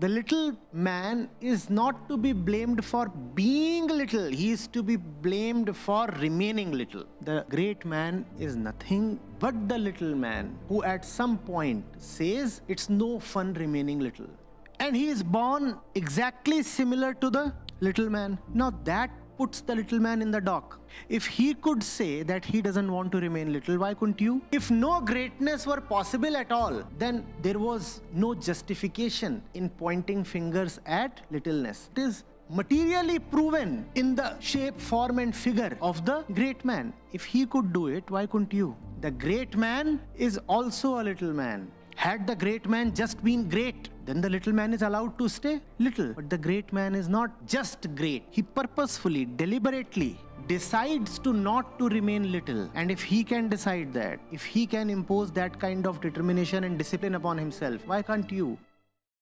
The little man is not to be blamed for being little, he is to be blamed for remaining little. The great man is nothing but the little man who at some point says it's no fun remaining little. And he is born exactly similar to the little man. Now that puts the little man in the dock. If he could say that he doesn't want to remain little, why couldn't you? If no greatness were possible at all, then there was no justification in pointing fingers at littleness. It is materially proven in the shape, form, and figure of the great man. If he could do it, why couldn't you? The great man is also a little man. Had the great man just been great, then the little man is allowed to stay little. But the great man is not just great. He purposefully, deliberately decides to not to remain little. And if he can decide that, if he can impose that kind of determination and discipline upon himself, why can't you?